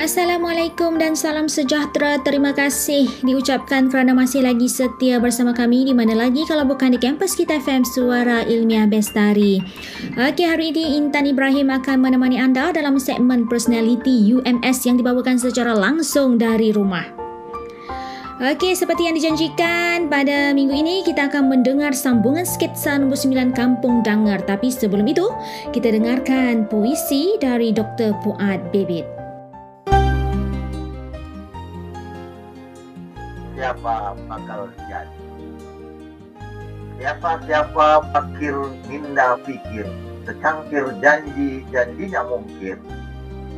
Assalamualaikum dan salam sejahtera. Terima kasih diucapkan kerana masih lagi setia bersama kami di mana lagi kalau bukan di kampus kita FM Suara Ilmiah Bestari. Okey, hari ini Intan Ibrahim akan menemani anda dalam segmen Personality UMS yang dibawakan secara langsung dari rumah. Okey, seperti yang dijanjikan pada minggu ini kita akan mendengar sambungan sketsa nombor 9 Kampung Dangar. Tapi sebelum itu, kita dengarkan puisi dari Dr. Puad Bebit. Siapa bakal jadi. Siapa-siapa pakir minda pikir, secangkir janji janjinya mungkin.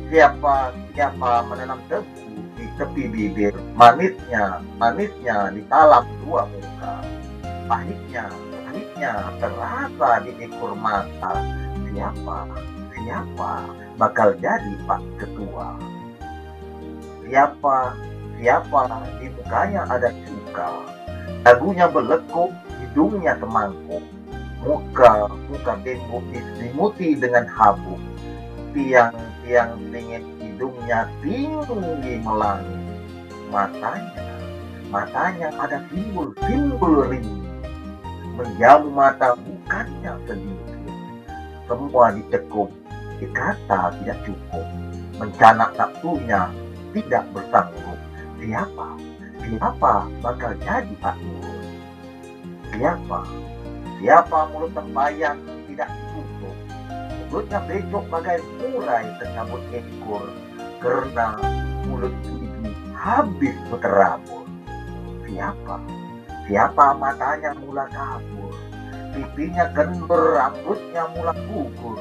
Siapa-siapa menanam tebu di tepi bibir, manisnya, manisnya ditalam dua muka. Pahitnya, pahitnya terasa di ekor mata. Siapa, siapa bakal jadi Pak Ketua? Siapa siapa di mukanya ada cuka, dagunya belekuk, hidungnya semangkuk, muka muka tembok diselimuti dengan habuk, tiang-tiang dingin hidungnya tinggi melangit, matanya matanya ada simbol-simbol ring, menjamu mata bukannya sedikit, semua dicekup, dikata tidak cukup, mencanak nafsunya tidak bersanggup siapa? Siapa bakal jadi Pak Nur? Siapa? Siapa mulut terbayang tidak tutup? Mulutnya becok bagai murai tercabut ekor karena mulut ini habis berterabur. Siapa? Siapa matanya mula kabur? Pipinya kendor, rambutnya mula gugur.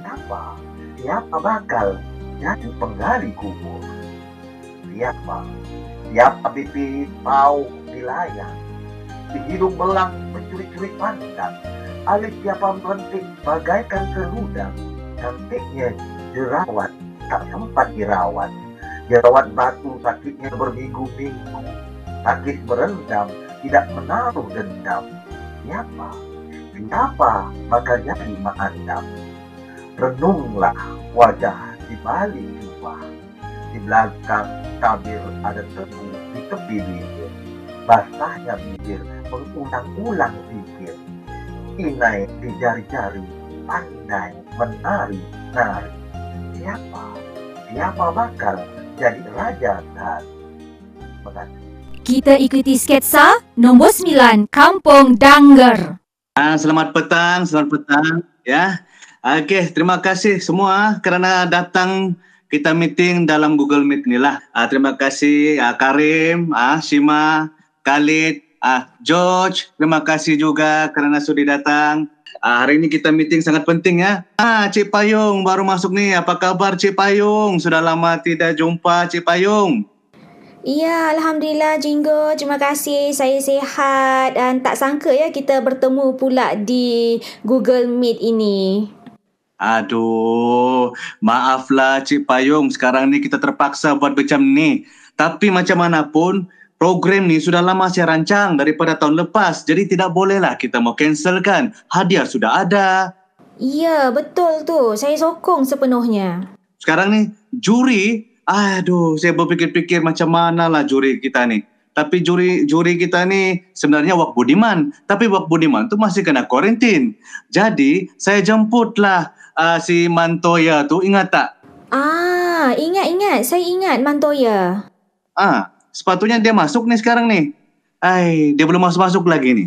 Siapa? Siapa bakal jadi penggali kubur? Siapa? Siapa pipi mau dilayang? Di hidung belang mencuri-curi pandang. Alis siapa merentik bagaikan kerudang. Cantiknya jerawat tak sempat dirawat. Jerawat batu sakitnya berminggu-minggu. Sakit berendam, tidak menaruh dendam. Siapa? Siapa bakal jadi andam? Renunglah wajah di balik jubah. Di belakang tabir ada tebu di tepi bibir. Basahnya bibir mengulang-ulang pikir. Inai di jari-jari, pandai menari-nari. Siapa? Siapa bakal jadi raja tadi? Kita ikuti sketsa nombor 9, Kampung Dangger. Ah, selamat petang, selamat petang. Ya, Okey, terima kasih semua kerana datang kita meeting dalam Google Meet ni lah. Uh, terima kasih uh, Karim, uh, Shima, Khalid, uh, George. Terima kasih juga kerana sudi datang. Uh, hari ini kita meeting sangat penting ya. Ah, Cik Payung baru masuk ni. Apa kabar Cik Payung? Sudah lama tidak jumpa Cik Payung. Ya, Alhamdulillah Jinggo. Terima kasih. Saya sihat dan tak sangka ya kita bertemu pula di Google Meet ini. Aduh, maaflah Cik Payung sekarang ni kita terpaksa buat macam ni. Tapi macam mana pun, program ni sudah lama saya rancang daripada tahun lepas. Jadi tidak bolehlah kita mau cancelkan. Hadiah sudah ada. Ya, betul tu. Saya sokong sepenuhnya. Sekarang ni, juri, aduh, saya berfikir-fikir macam mana lah juri kita ni. Tapi juri juri kita ni sebenarnya Wak Budiman. Tapi Wak Budiman tu masih kena kuarantin. Jadi, saya jemputlah uh, si Mantoya tu ingat tak? Ah, ingat-ingat. Saya ingat Mantoya. Ah, sepatutnya dia masuk ni sekarang ni. Ai, dia belum masuk-masuk lagi ni.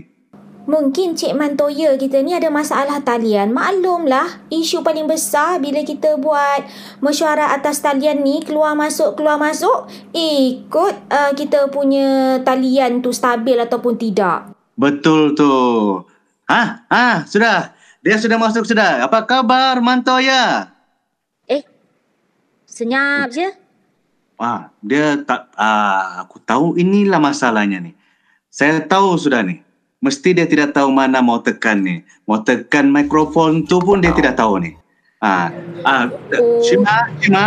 Mungkin Cik Mantoya kita ni ada masalah talian. Maklumlah, isu paling besar bila kita buat mesyuarat atas talian ni keluar masuk keluar masuk, ikut uh, kita punya talian tu stabil ataupun tidak. Betul tu. Ha, ha, sudah. Dia sudah masuk sudah. Apa kabar Mantoya? Eh, senyap je. Ah, dia tak, ah, aku tahu inilah masalahnya ni. Saya tahu sudah ni. Mesti dia tidak tahu mana mau tekan ni. Mau tekan mikrofon tu pun dia tidak tahu ni. Ah, ah, oh. Shima, Shima,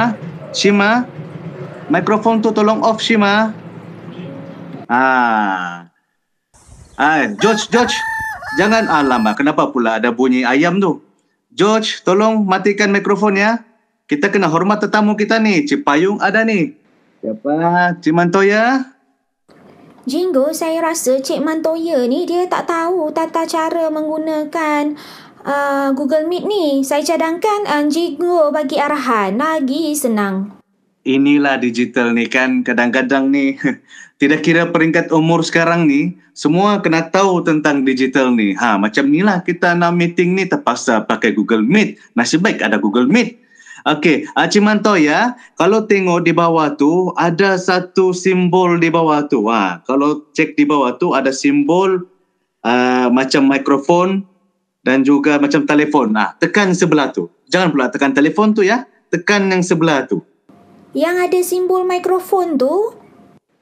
Shima, mikrofon tu tolong off Shima. Ah, ah, George, George, Jangan alamak, kenapa pula ada bunyi ayam tu? George, tolong matikan mikrofon ya. kita kena hormat tetamu kita ni. Cik Payung ada ni. Siapa? Cik Mantoya? Jinggo, saya rasa Cik Mantoya ni dia tak tahu tata cara menggunakan uh, Google Meet ni. Saya cadangkan uh, Jinggo bagi arahan. Lagi senang. Inilah digital ni kan. Kadang-kadang ni tidak kira peringkat umur sekarang ni, semua kena tahu tentang digital ni. Ha, macam ni lah kita nak meeting ni terpaksa pakai Google Meet. Nasib baik ada Google Meet. Okey, uh, Cik Manto ya, kalau tengok di bawah tu ada satu simbol di bawah tu. Ha, kalau cek di bawah tu ada simbol uh, macam mikrofon dan juga macam telefon. Nah, tekan sebelah tu. Jangan pula tekan telefon tu ya. Tekan yang sebelah tu. Yang ada simbol mikrofon tu?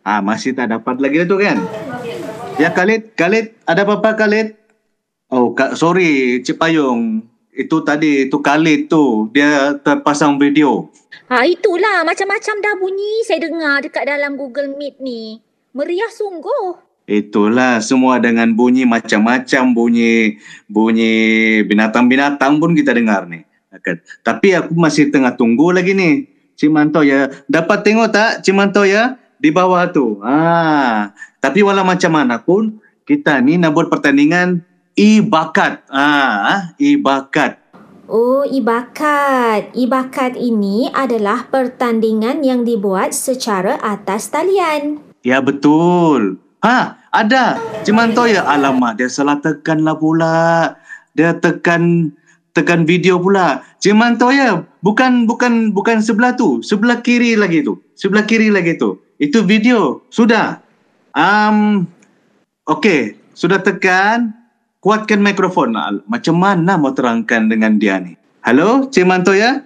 Ah, masih tak dapat lagi tu kan? Ya Khalid, Khalid, ada apa-apa Khalid? Oh, ka- sorry, Cik Payung itu tadi itu kali tu dia terpasang video. Ha itulah macam-macam dah bunyi saya dengar dekat dalam Google Meet ni. Meriah sungguh. Itulah semua dengan bunyi macam-macam bunyi bunyi binatang-binatang pun kita dengar ni. Tapi aku masih tengah tunggu lagi ni. Cik Manto ya. Dapat tengok tak Cik Manto ya di bawah tu. Ha. Tapi walau macam mana pun kita ni nak buat pertandingan ibakat. Ah, ibakat. Oh, ibakat. Ibakat ini adalah pertandingan yang dibuat secara atas talian. Ya, betul. Ha, ada. Cuman tu ya, alamak dia salah tekan lah pula. Dia tekan tekan video pula. Cuman tu ya, bukan bukan bukan sebelah tu, sebelah kiri lagi tu. Sebelah kiri lagi tu. Itu video. Sudah. Um, Okey, sudah tekan kuatkan mikrofon. Macam mana mau terangkan dengan dia ni? Halo, Cik Mantoya?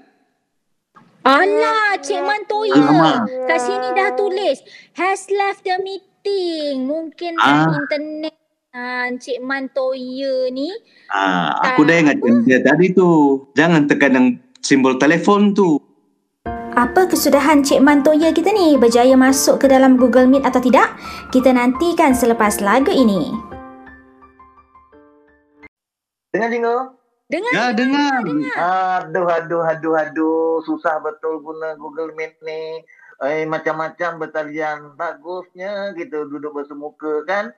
Alah, Cik Mantoya. Alamak. Kat sini dah tulis, has left the meeting. Mungkin ah. internet uh, Cik Mantoya ni. Ah, aku dah ingat dia tadi tu. Jangan tekan yang simbol telefon tu. Apa kesudahan Cik Mantoya kita ni? Berjaya masuk ke dalam Google Meet atau tidak? Kita nantikan selepas lagu ini. Dengar Jingo? Dengar. Ya, dengar. dengar. Aduh, aduh, aduh, aduh. Susah betul guna Google Meet ni. Eh, macam-macam bertalian. Bagusnya gitu duduk bersemuka kan.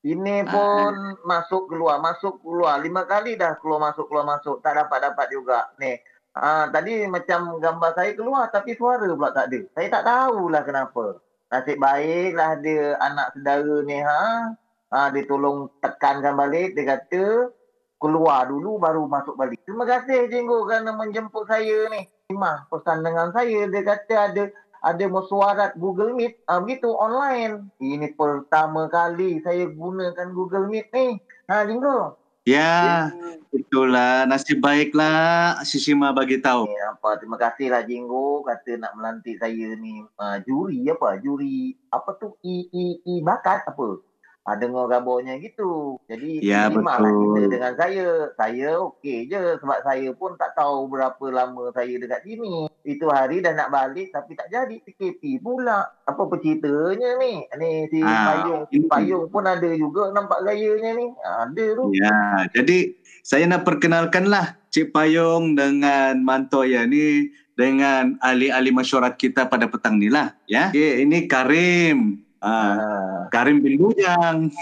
Ini ah, pun uh, masuk keluar, masuk keluar. Lima kali dah keluar masuk, keluar masuk. Tak dapat-dapat juga. Nih. Ah, tadi macam gambar saya keluar tapi suara pula tak ada. Saya tak tahulah kenapa. Nasib baiklah ada anak saudara ni ha. Ah, dia tolong tekankan balik. Dia kata, keluar dulu baru masuk balik. Terima kasih Jenggo kerana menjemput saya ni. Terima pesan dengan saya. Dia kata ada ada mesyuarat Google Meet uh, begitu online. Ini pertama kali saya gunakan Google Meet ni. Ha Jenggo. Ya, itulah nasib baiklah Sisima bagi tahu. Ya, apa terima kasihlah Jinggo kata nak melantik saya ni uh, juri apa? Juri apa tu? I i i bakat apa? Ha, dengar gabarnya gitu. Jadi ya, lah kita dengan saya. Saya okey je sebab saya pun tak tahu berapa lama saya dekat sini. Itu hari dah nak balik tapi tak jadi PKP pula. Apa ceritanya ni? Ni si ha, Payung, si Payung pun ada juga nampak gayanya ni. Ha, ada tu. Ya, jadi saya nak perkenalkanlah Cik Payung dengan Mantoya ni dengan ahli-ahli masyarakat kita pada petang ni lah. Ya. Okay, ini Karim. Ah, Karim bin Bujang.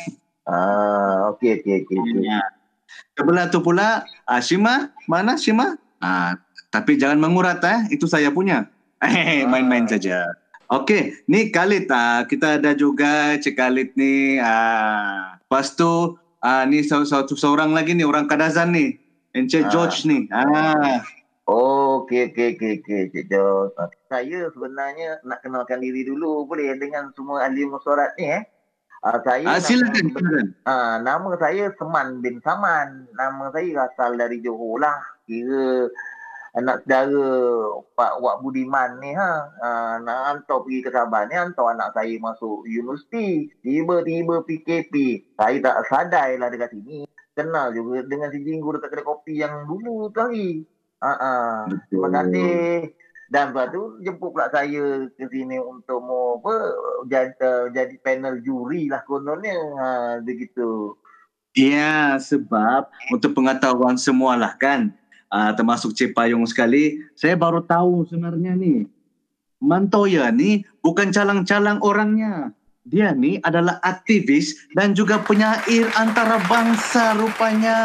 Ah, okey okey okey. Ya. Sebelah tu pula ah, Shima, mana Shima? Ah, tapi jangan mengurat eh, itu saya punya. Eh, main-main saja. Okey, ni Khalid ah, kita ada juga Cik Khalid ni ah. Lepas tu ah, ni satu seorang lagi ni orang Kadazan ni. Encik ah. George ni. Ah. Oh, okey, okey, okey, okey, Cik Jos. Saya sebenarnya nak kenalkan diri dulu, boleh dengan semua ahli mesyuarat ni eh. Uh, saya ah, silakan, silakan. Uh, nama saya Seman bin Saman. Nama saya asal dari Johor lah. Kira anak saudara Pak Wak Budiman ni ha. Uh, nak hantar pergi ke Sabah ni, hantar anak saya masuk universiti. Tiba-tiba PKP. Saya tak sadar lah dekat sini. Kenal juga dengan si Jinggu dekat kedai kopi yang dulu tu hari. Uh-uh. Terima kasih. Dan lepas tu jemput pula saya ke sini untuk mau apa jadi, uh, jadi panel juri lah kononnya. Ha begitu. Ya, sebab untuk pengetahuan semualah kan. uh, termasuk Cik Payung sekali, saya baru tahu sebenarnya ni Mantoya ni bukan calang-calang orangnya. Dia ni adalah aktivis dan juga penyair antara bangsa rupanya.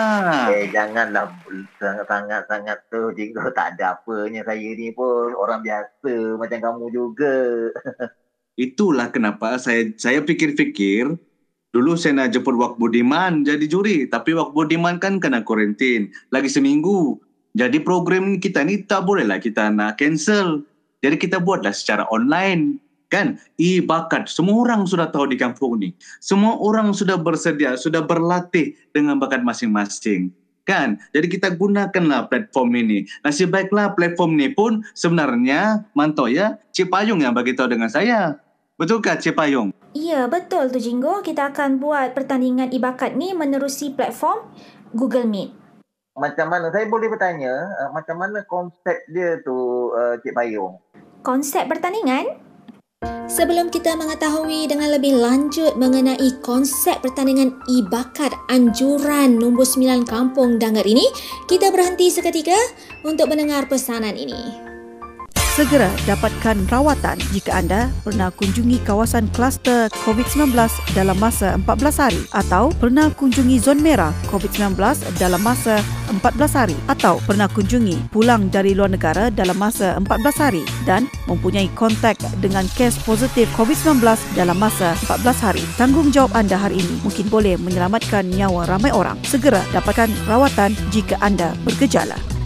Eh janganlah sangat-sangat tu jika tak ada apanya saya ni pun orang biasa macam kamu juga. Itulah kenapa saya saya fikir-fikir dulu saya nak jemput Wak Budiman jadi juri tapi Wak Budiman kan kena kuarantin lagi seminggu. Jadi program kita ni tak bolehlah kita nak cancel. Jadi kita buatlah secara online. Kan? I-bakat. Semua orang sudah tahu di kampung ni. Semua orang sudah bersedia, sudah berlatih dengan bakat masing-masing. Kan? Jadi kita gunakanlah platform ini. Nasib baiklah platform ni pun sebenarnya mantau ya, Cik Payung yang bagi tahu dengan saya. Betulkah Cik Payung? Ya, betul tu Jinggo. Kita akan buat pertandingan ibakat ni menerusi platform Google Meet. Macam mana? Saya boleh bertanya, uh, macam mana konsep dia tu uh, Cik Payung? Konsep pertandingan? Sebelum kita mengetahui dengan lebih lanjut mengenai konsep pertandingan ibakat anjuran nombor 9 Kampung Dangar ini, kita berhenti seketika untuk mendengar pesanan ini. Segera dapatkan rawatan jika anda pernah kunjungi kawasan kluster COVID-19 dalam masa 14 hari atau pernah kunjungi zon merah COVID-19 dalam masa 14 hari atau pernah kunjungi pulang dari luar negara dalam masa 14 hari dan mempunyai kontak dengan kes positif COVID-19 dalam masa 14 hari. Tanggungjawab anda hari ini mungkin boleh menyelamatkan nyawa ramai orang. Segera dapatkan rawatan jika anda bergejala.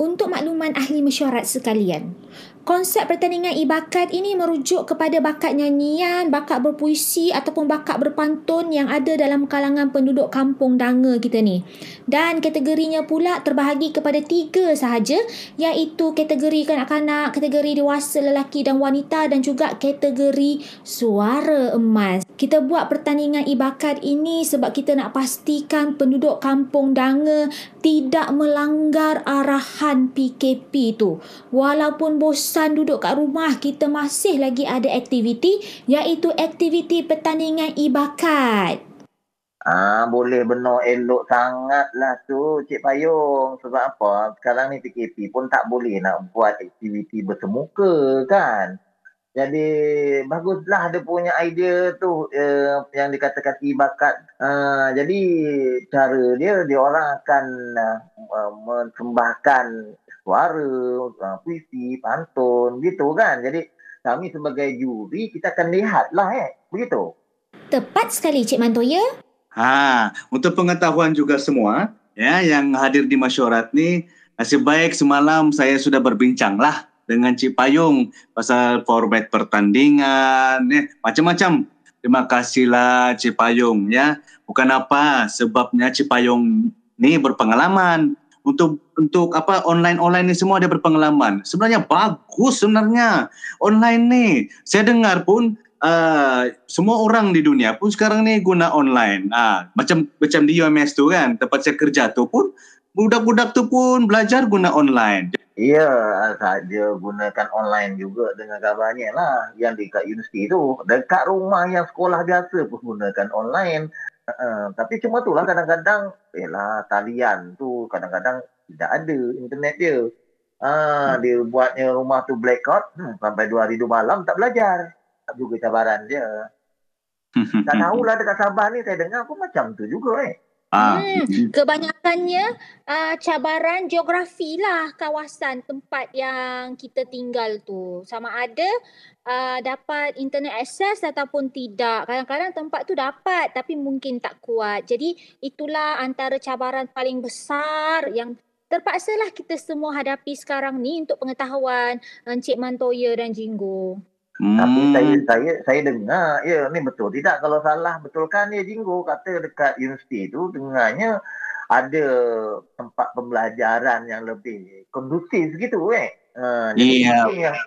Untuk makluman ahli mesyuarat sekalian, konsep pertandingan ibakat ini merujuk kepada bakat nyanyian, bakat berpuisi ataupun bakat berpantun yang ada dalam kalangan penduduk kampung Danga kita ni. Dan kategorinya pula terbahagi kepada tiga sahaja iaitu kategori kanak-kanak, kategori dewasa lelaki dan wanita dan juga kategori suara emas. Kita buat pertandingan ibakat ini sebab kita nak pastikan penduduk kampung Danga tidak melanggar arahan PKP tu. Walaupun bosan duduk kat rumah, kita masih lagi ada aktiviti iaitu aktiviti pertandingan ibakat. Ah boleh benar elok sangat lah tu Cik Payung. Sebab apa? Sekarang ni PKP pun tak boleh nak buat aktiviti bersemuka kan. Jadi baguslah dia punya idea tu uh, yang dikatakan ibakat. Uh, jadi cara dia dia orang akan uh, mensembahkan suara, uh, puisi, pantun gitu kan. Jadi kami sebagai juri kita akan lihatlah eh. Begitu. Tepat sekali Cik Mantoya. Ha, untuk pengetahuan juga semua ya yang hadir di masyarakat ni nasib baik semalam saya sudah berbincang lah dengan Cik Payung pasal format pertandingan ya. Macam-macam. Terima kasihlah Cik Payung ya. Bukan apa sebabnya Cik Payung ni berpengalaman. Untuk untuk apa online online ni semua dia berpengalaman. Sebenarnya bagus sebenarnya. Online ni saya dengar pun uh, semua orang di dunia pun sekarang ni guna online. Ah macam macam di UMS tu kan tempat saya kerja tu pun budak-budak tu pun belajar guna online Ya, saja gunakan online juga dengan kabarnya lah. Yang di kat universiti tu. Dekat rumah yang sekolah biasa pun gunakan online. Uh, tapi cuma tu lah kadang-kadang, eh lah talian tu kadang-kadang tidak ada internet dia. Uh, hmm. Dia buatnya rumah tu blackout hmm, sampai dua hari dua malam tak belajar. Tak juga cabaran dia. tak tahulah dekat Sabah ni saya dengar pun macam tu juga eh. Ah. Hmm, kebanyakannya uh, cabaran geografi lah kawasan tempat yang kita tinggal tu. Sama ada uh, dapat internet akses ataupun tidak. Kadang-kadang tempat tu dapat tapi mungkin tak kuat. Jadi itulah antara cabaran paling besar yang terpaksalah kita semua hadapi sekarang ni untuk pengetahuan Encik Mantoya dan Jinggo. Hmm. Tapi saya saya saya dengar ya ni betul tidak kalau salah betulkan ya Jinggo kata dekat universiti tu dengarnya ada tempat pembelajaran yang lebih kondusif gitu eh. Uh, yeah. yang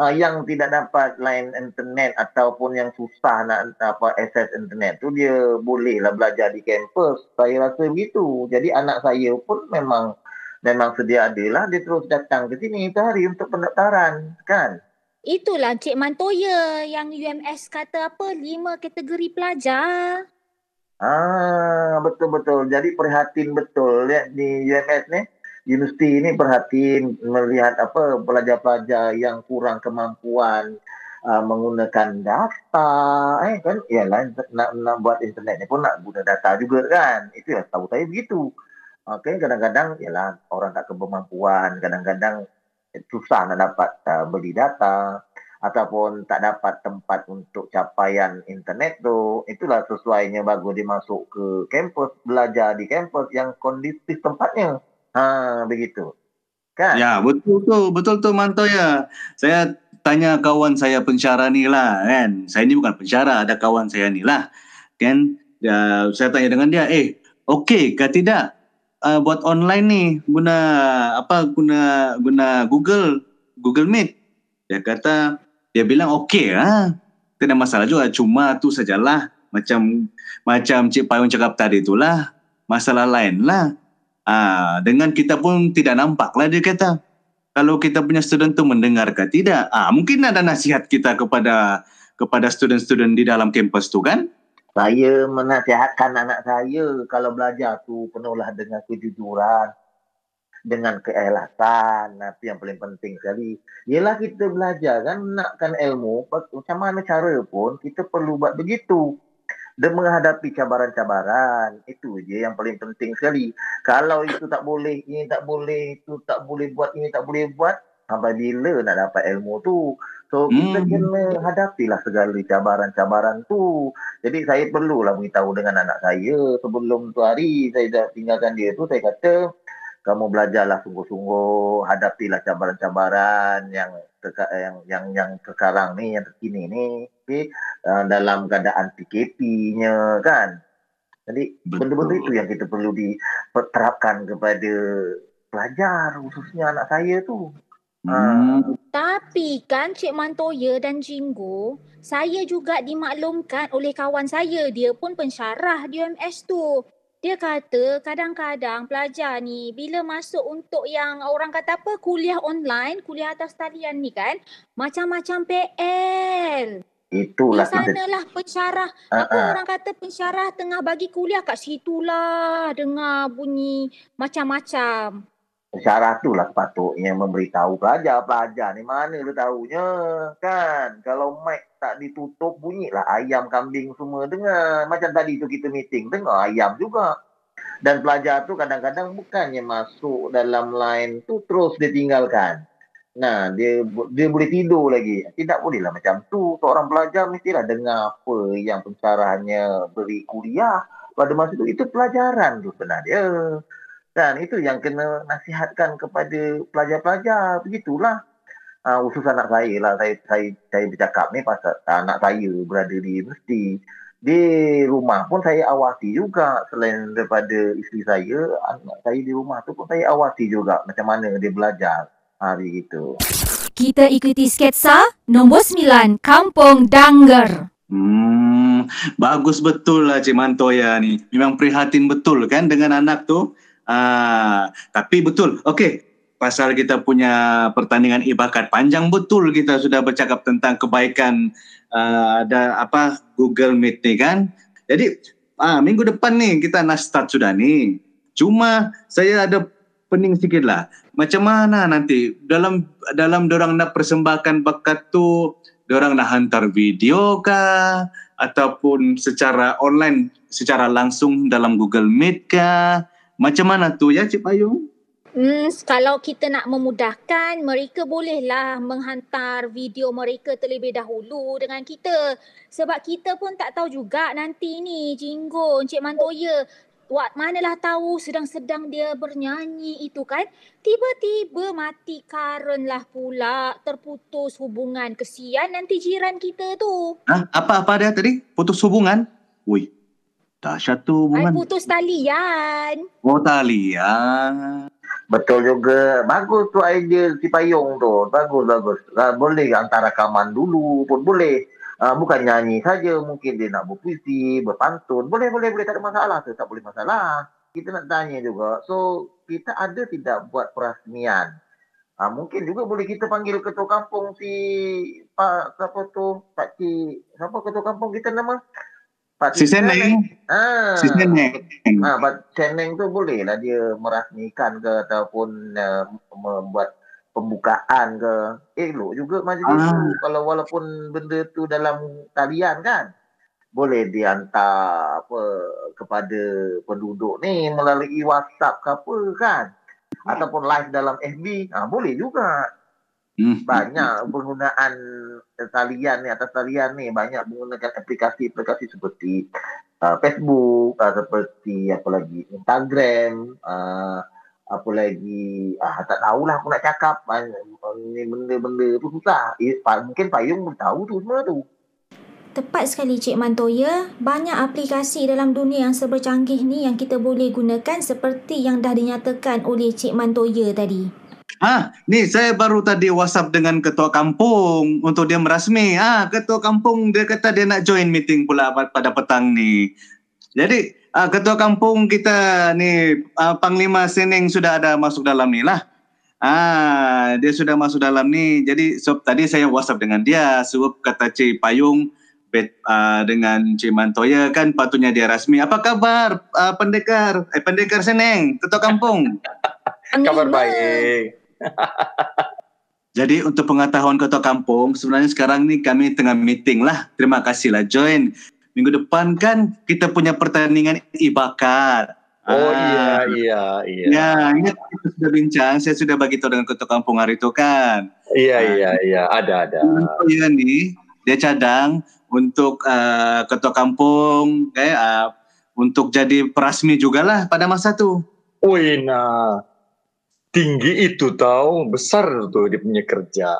uh, yang tidak dapat line internet ataupun yang susah nak apa akses internet tu dia bolehlah belajar di kampus. Saya rasa begitu. Jadi anak saya pun memang memang sedia adalah dia terus datang ke sini sehari untuk pendaftaran kan. Itulah Cik Mantoya yang UMS kata apa lima kategori pelajar. Ah, betul-betul. Jadi prihatin betul ya di UMS ni. Universiti ini perhatiin melihat apa pelajar-pelajar yang kurang kemampuan uh, menggunakan data eh kan lain nak, nak buat internet ni pun nak guna data juga kan itu ya tahu saya begitu Okey, kadang-kadang ialah orang tak kemampuan, kadang-kadang susah nak dapat uh, beli data ataupun tak dapat tempat untuk capaian internet tu itulah sesuainya bagus dia masuk ke kampus belajar di kampus yang kondisi tempatnya. Ha begitu. Kan? Ya betul tu betul tu mantau ya. Saya tanya kawan saya pensyarah ni lah kan? Saya ni bukan pensyarah ada kawan saya ni lah kan? Ya, saya tanya dengan dia eh okey ke tidak uh, buat online ni guna apa guna guna Google Google Meet dia kata dia bilang okey lah. Tidak masalah juga. Cuma tu sajalah. Macam macam Cik Payung cakap tadi itulah. Masalah lain lah. Ah, dengan kita pun tidak nampak lah dia kata. Kalau kita punya student tu mendengar ke tidak. Ah, mungkin ada nasihat kita kepada kepada student-student di dalam kampus tu kan? Saya menasihatkan anak saya kalau belajar tu penuhlah dengan kejujuran, dengan keikhlasan nanti yang paling penting sekali ialah kita belajar kan nakkan ilmu macam mana cara pun kita perlu buat begitu. Dan menghadapi cabaran-cabaran itu je yang paling penting sekali. Kalau itu tak boleh ini tak boleh itu tak boleh buat ini tak boleh buat sampai bila nak dapat ilmu tu so kita hmm. kena hadapilah segala cabaran-cabaran tu jadi saya perlulah beritahu dengan anak saya sebelum tu hari saya dah tinggalkan dia tu saya kata kamu belajarlah sungguh-sungguh hadapilah cabaran-cabaran yang yang yang yang sekarang ni yang terkini ni okay? uh, dalam keadaan PKP-nya kan jadi benda-benda itu yang kita perlu diterapkan kepada pelajar khususnya anak saya tu Hmm. Uh. Tapi kan Cik Mantoya dan Jinggo, saya juga dimaklumkan oleh kawan saya. Dia pun pensyarah di UMS tu dia kata kadang-kadang pelajar ni bila masuk untuk yang orang kata apa kuliah online, kuliah atas talian ni kan macam-macam PL. Itulah. Di sanalah pensyarah, uh-uh. apa orang kata pensyarah tengah bagi kuliah kat situlah dengar bunyi macam-macam. Syarat tu lah sepatutnya memberitahu pelajar. Pelajar ni mana dia tahunya kan. Kalau mic tak ditutup bunyilah ayam kambing semua dengar. Macam tadi tu kita meeting dengar ayam juga. Dan pelajar tu kadang-kadang bukannya masuk dalam line tu terus dia tinggalkan. Nah, dia dia boleh tidur lagi. Tidak boleh lah macam tu. Seorang pelajar mestilah dengar apa yang pencarahannya beri kuliah. Pada masa itu, itu pelajaran tu sebenarnya. Dan itu yang kena nasihatkan kepada pelajar-pelajar. Begitulah. Uh, khusus anak saya lah. Saya, saya, saya bercakap ni pasal anak saya berada di universiti. Di rumah pun saya awasi juga. Selain daripada isteri saya, anak saya di rumah tu pun saya awasi juga. Macam mana dia belajar hari itu. Kita ikuti sketsa nombor 9, Kampung Dangger. Hmm, bagus betul lah Cik Mantoya ni. Memang prihatin betul kan dengan anak tu. Ah, tapi betul. Okey, pasal kita punya pertandingan ibakat panjang betul kita sudah bercakap tentang kebaikan uh, ada apa Google Meet ni kan. Jadi ah minggu depan ni kita nak start sudah ni. Cuma saya ada pening sikit lah. Macam mana nanti dalam dalam orang nak persembahkan bakat tu, orang nak hantar video kah ataupun secara online secara langsung dalam Google Meet kah? Macam mana tu ya Cik Payung? Hmm, kalau kita nak memudahkan, mereka bolehlah menghantar video mereka terlebih dahulu dengan kita. Sebab kita pun tak tahu juga nanti ni Jinggo, Encik Mantoya, Wak manalah tahu sedang-sedang dia bernyanyi itu kan. Tiba-tiba mati karen lah pula. Terputus hubungan. Kesian nanti jiran kita tu. Ha? Apa-apa dia tadi? Putus hubungan? Wih, Dahsyat tu hubungan. Ay, putus talian. Oh, talian. Betul juga. Bagus tu idea si payung tu. Bagus, bagus. Uh, boleh antara rakaman dulu pun boleh. Uh, bukan nyanyi saja. Mungkin dia nak berpuisi, berpantun. Boleh, boleh, boleh. Tak ada masalah tu. Tak boleh masalah. Kita nak tanya juga. So, kita ada tidak buat perasmian? Uh, mungkin juga boleh kita panggil ketua kampung si Pak siapa tu? Pak Cik. Siapa ketua kampung kita nama? Pak Si Seneng. Ah. Si Seneng. Ah, Pak Seneng tu boleh lah dia merasmikan ke ataupun uh, membuat pembukaan ke. Elok juga majlis Ah. tu. Kalau walaupun benda tu dalam talian kan. Boleh dihantar apa kepada penduduk ni melalui WhatsApp ke apa kan. Ataupun live dalam FB. Ah, boleh juga. Hmm. Banyak penggunaan talian ni atas talian ni banyak menggunakan aplikasi-aplikasi seperti uh, Facebook, uh, seperti apa lagi Instagram, uh, apa lagi ah tak tahulah aku nak cakap ni benda-benda tu susah. Eh, pa- mungkin payung pun tahu tu semua tu. Tepat sekali Cik Mantoya, banyak aplikasi dalam dunia yang serba canggih ni yang kita boleh gunakan seperti yang dah dinyatakan oleh Cik Mantoya tadi. Ah, ni saya baru tadi WhatsApp dengan ketua kampung untuk dia merasmi. Ah, ketua kampung dia kata dia nak join meeting pula pa- pada petang ni. Jadi, ah, ketua kampung kita ni ah, Panglima Seneng sudah ada masuk dalam ni lah. Ah, dia sudah masuk dalam ni. Jadi, so, tadi saya WhatsApp dengan dia. Sebab kata Cik Payung bet, ah, dengan Cik Mantoya kan patutnya dia rasmi. Apa kabar ah, pendekar? Eh, pendekar Seneng, ketua kampung? Kabar baik. Jadi untuk pengetahuan Ketua Kampung, sebenarnya sekarang ni kami tengah meeting lah. Terima kasih lah join. Minggu depan kan kita punya pertandingan ibakat. Oh Ah, iya iya iya. Ya, ingat kita sudah bincang, saya sudah bagi tahu dengan Ketua Kampung hari itu kan. Iya iya iya, ada ada. Oh iya ni, dia cadang untuk uh, Ketua Kampung, kayak uh, untuk jadi perasmi jugalah pada masa tu. Wih, nah. Tinggi itu tahu, besar tuh dia punya kerja.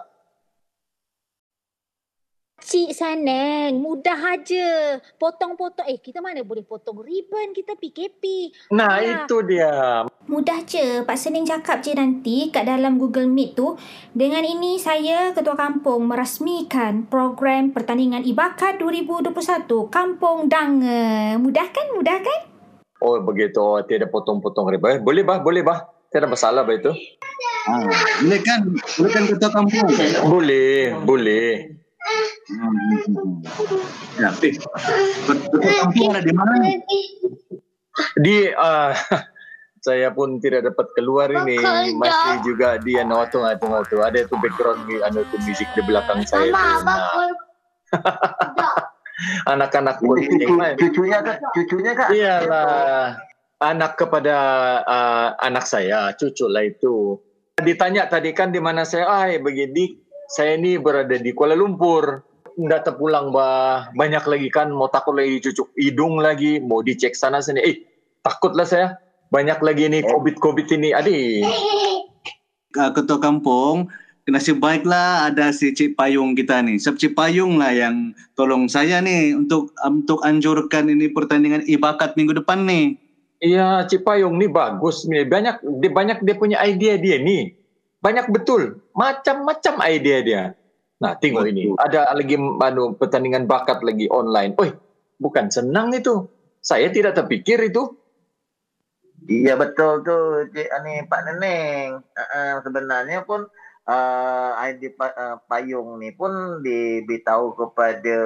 Cik Saneng, mudah aja. Potong-potong. Eh, kita mana boleh potong ribbon? Kita PKP. Nah, Ya. itu dia. Mudah je Pak Seneng cakap je nanti kat dalam Google Meet tu. Dengan ini saya Ketua Kampung merasmikan program pertandingan Ibakat 2021 Kampung Danga. Mudah kan? Mudah kan? Oh, begitu. Oh, tiada potong-potong riba. Eh, Boleh bah, boleh bah. Tiada masalah bah itu. Ah, boleh kan? Boleh kan Ketua Kampung? Boleh, boleh. Hmm. Ya, eh, Ketua Kampung ada di mana? Di ah, saya pun tidak dapat keluar ini masih juga di anu tu anu tu ada tu background ni anu tu musik di belakang saya tu. Nah, anak-anak pun cucunya kak, cucunya kak. Iyalah anak kepada uh, anak saya, cucu lah itu. Ditanya tadi kan di mana saya, ah begini, saya ini berada di Kuala Lumpur. Nggak terpulang bah, banyak lagi kan mau takut lagi cucuk hidung lagi, mau dicek sana sini. Eh, takutlah saya. Banyak lagi nih COVID-COVID ini. Adik. ketua kampung nasib baiklah ada si Cik Payung kita ni. Sebab Cik Payung lah yang tolong saya ni untuk untuk anjurkan ini pertandingan ibakat minggu depan ni. Iya, Cipayung nih bagus nih. Banyak dia banyak dia punya idea dia nih. Banyak betul. Macam-macam idea dia. Nah, tengok ini. Ada lagi anu pertandingan bakat lagi online. Oi, bukan senang itu. Saya tidak terpikir itu. Iya betul tu Cik ni Pak Neneng. Uh, sebenarnya pun uh, ID uh, payung ni pun diberitahu kepada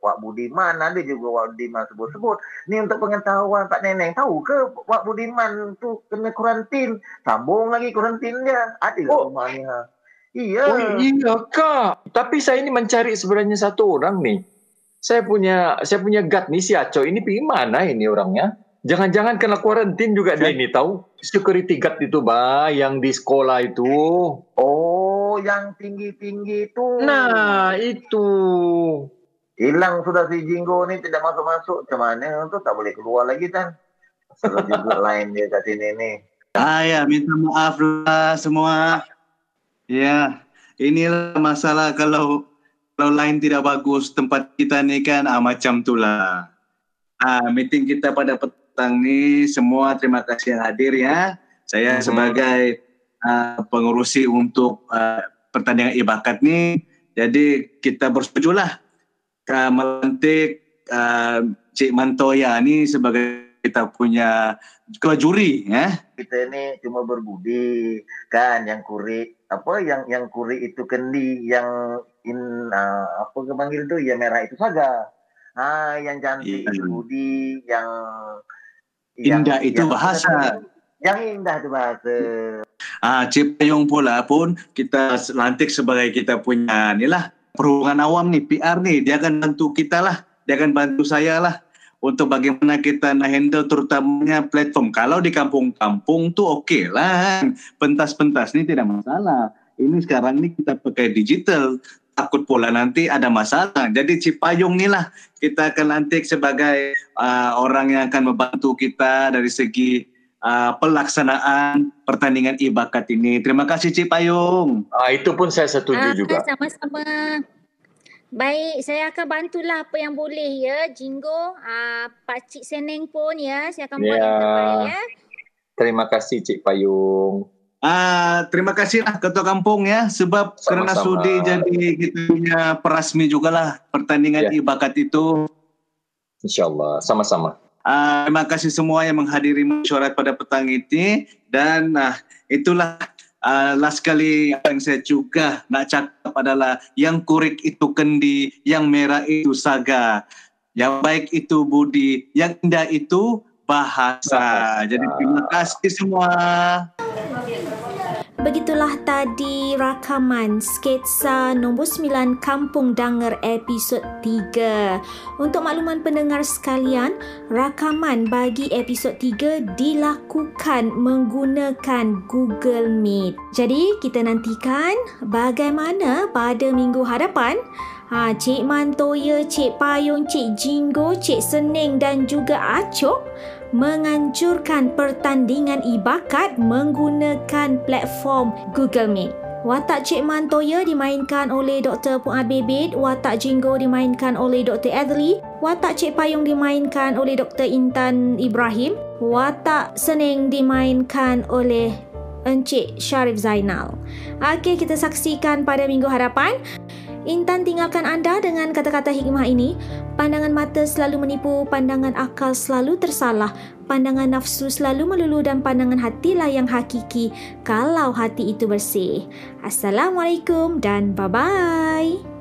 Wak Budiman ada juga Wak Budiman sebut-sebut. Ni untuk pengetahuan Pak Neneng tahu ke Wak Budiman tu kena kuarantin. Sambung lagi kuarantin dia. Ada Oh. oh. rumahnya. Iya. Oh iya kak. Tapi saya ini mencari sebenarnya satu orang nih. Saya punya saya punya gut nih si Aco ini pergi mana ini orangnya? Jangan-jangan kena kuarantin juga dia ini tahu. Security guard itu bah yang di sekolah itu. Oh, yang tinggi-tinggi tu. Nah itu. Hilang sudah si Jinggo ni tidak masuk-masuk. Mana tu tak boleh keluar lagi kan. Kalau juga lain dia kat sini ni. Ah ya, minta maaf lah semua. Ya, inilah masalah kalau kalau lain tidak bagus tempat kita ni kan ah, macam tu lah. Ah, meeting kita pada petang ni semua terima kasih yang hadir ya. Saya Mhm. sebagai ah, pengurusi untuk ah, pertandingan ibakat ni, jadi kita bersetujulah uh, melantik ah, Cik Mantoya ni sebagai kita punya ketua juri ya. Kita ni cuma berbudi kan yang kuri apa yang yang kuri itu kendi yang in uh, apa ke panggil tu yang merah itu saja. Ha, yang cantik Ya. itu budi, yang Indah itu bahasa. Yang indah itu bahasa. Ah, Cik Payung pula pun kita lantik sebagai kita punya ni lah perhubungan awam ni PR ni. Dia akan bantu kita lah. Dia akan bantu saya lah untuk bagaimana kita handle terutamanya platform. Kalau di kampung-kampung tu okey lah pentas-pentas ni tidak masalah. Ini sekarang ni kita pakai digital. Takut pula nanti ada masalah. Jadi Cipayung ni lah kita akan lantik sebagai uh, orang yang akan membantu kita dari segi uh, pelaksanaan pertandingan e-bakat ini. Terima kasih Cik Payung. Ah, itu pun saya setuju Ah, juga. Sama-sama. Baik, saya akan bantulah apa yang boleh ya. Jinggo, ah, Pak Cik Seneng pun ya. Saya akan buat Ya. yang terbaik ya. Terima kasih Cik Payung. Uh, terima kasihlah Ketua Kampung ya sebab Sama-sama. kerana sudi jadi kita punya perasmi jugalah pertandingan Ya. e-bakat itu. InsyaAllah. Sama-sama. Uh, terima kasih semua yang menghadiri mesyuarat pada petang ini dan uh, itulah uh, last kali yang saya juga nak cakap adalah yang kurik itu kendi, yang merah itu saga, yang baik itu budi, yang indah itu bahasa. Bahasa. Jadi terima kasih semua. Begitulah tadi rakaman sketsa nombor 9 Kampung Danger episod 3. Untuk makluman pendengar sekalian, rakaman bagi episod 3 dilakukan menggunakan Google Meet. Jadi kita nantikan bagaimana pada minggu hadapan Ha, Cik Mantoya, Cik Payung, Cik Jinggo, Cik Seneng dan juga Acok menganjurkan pertandingan ibakat menggunakan platform Google Meet. Watak Cik Mantoya dimainkan oleh Dr. Puan Bebit, watak Jinggo dimainkan oleh Dr. Adli, watak Cik Payung dimainkan oleh Dr. Intan Ibrahim, watak Seneng dimainkan oleh Encik Syarif Zainal. Okey, kita saksikan pada minggu hadapan. Intan tinggalkan anda dengan kata-kata hikmah ini. Pandangan mata selalu menipu, pandangan akal selalu tersalah, pandangan nafsu selalu melulu dan pandangan hatilah yang hakiki kalau hati itu bersih. Assalamualaikum dan bye-bye.